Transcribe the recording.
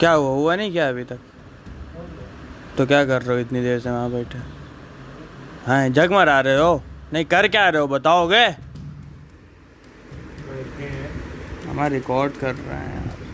क्या हुआ? हुआ नहीं क्या अभी तक? तो क्या कर रहे हो इतनी देर से वहाँ बैठे? हाँ जग मरा रहे हो? नहीं कर क्या रहे हो? बताओगे? हमारे रिकॉर्ड कर रहे हैं।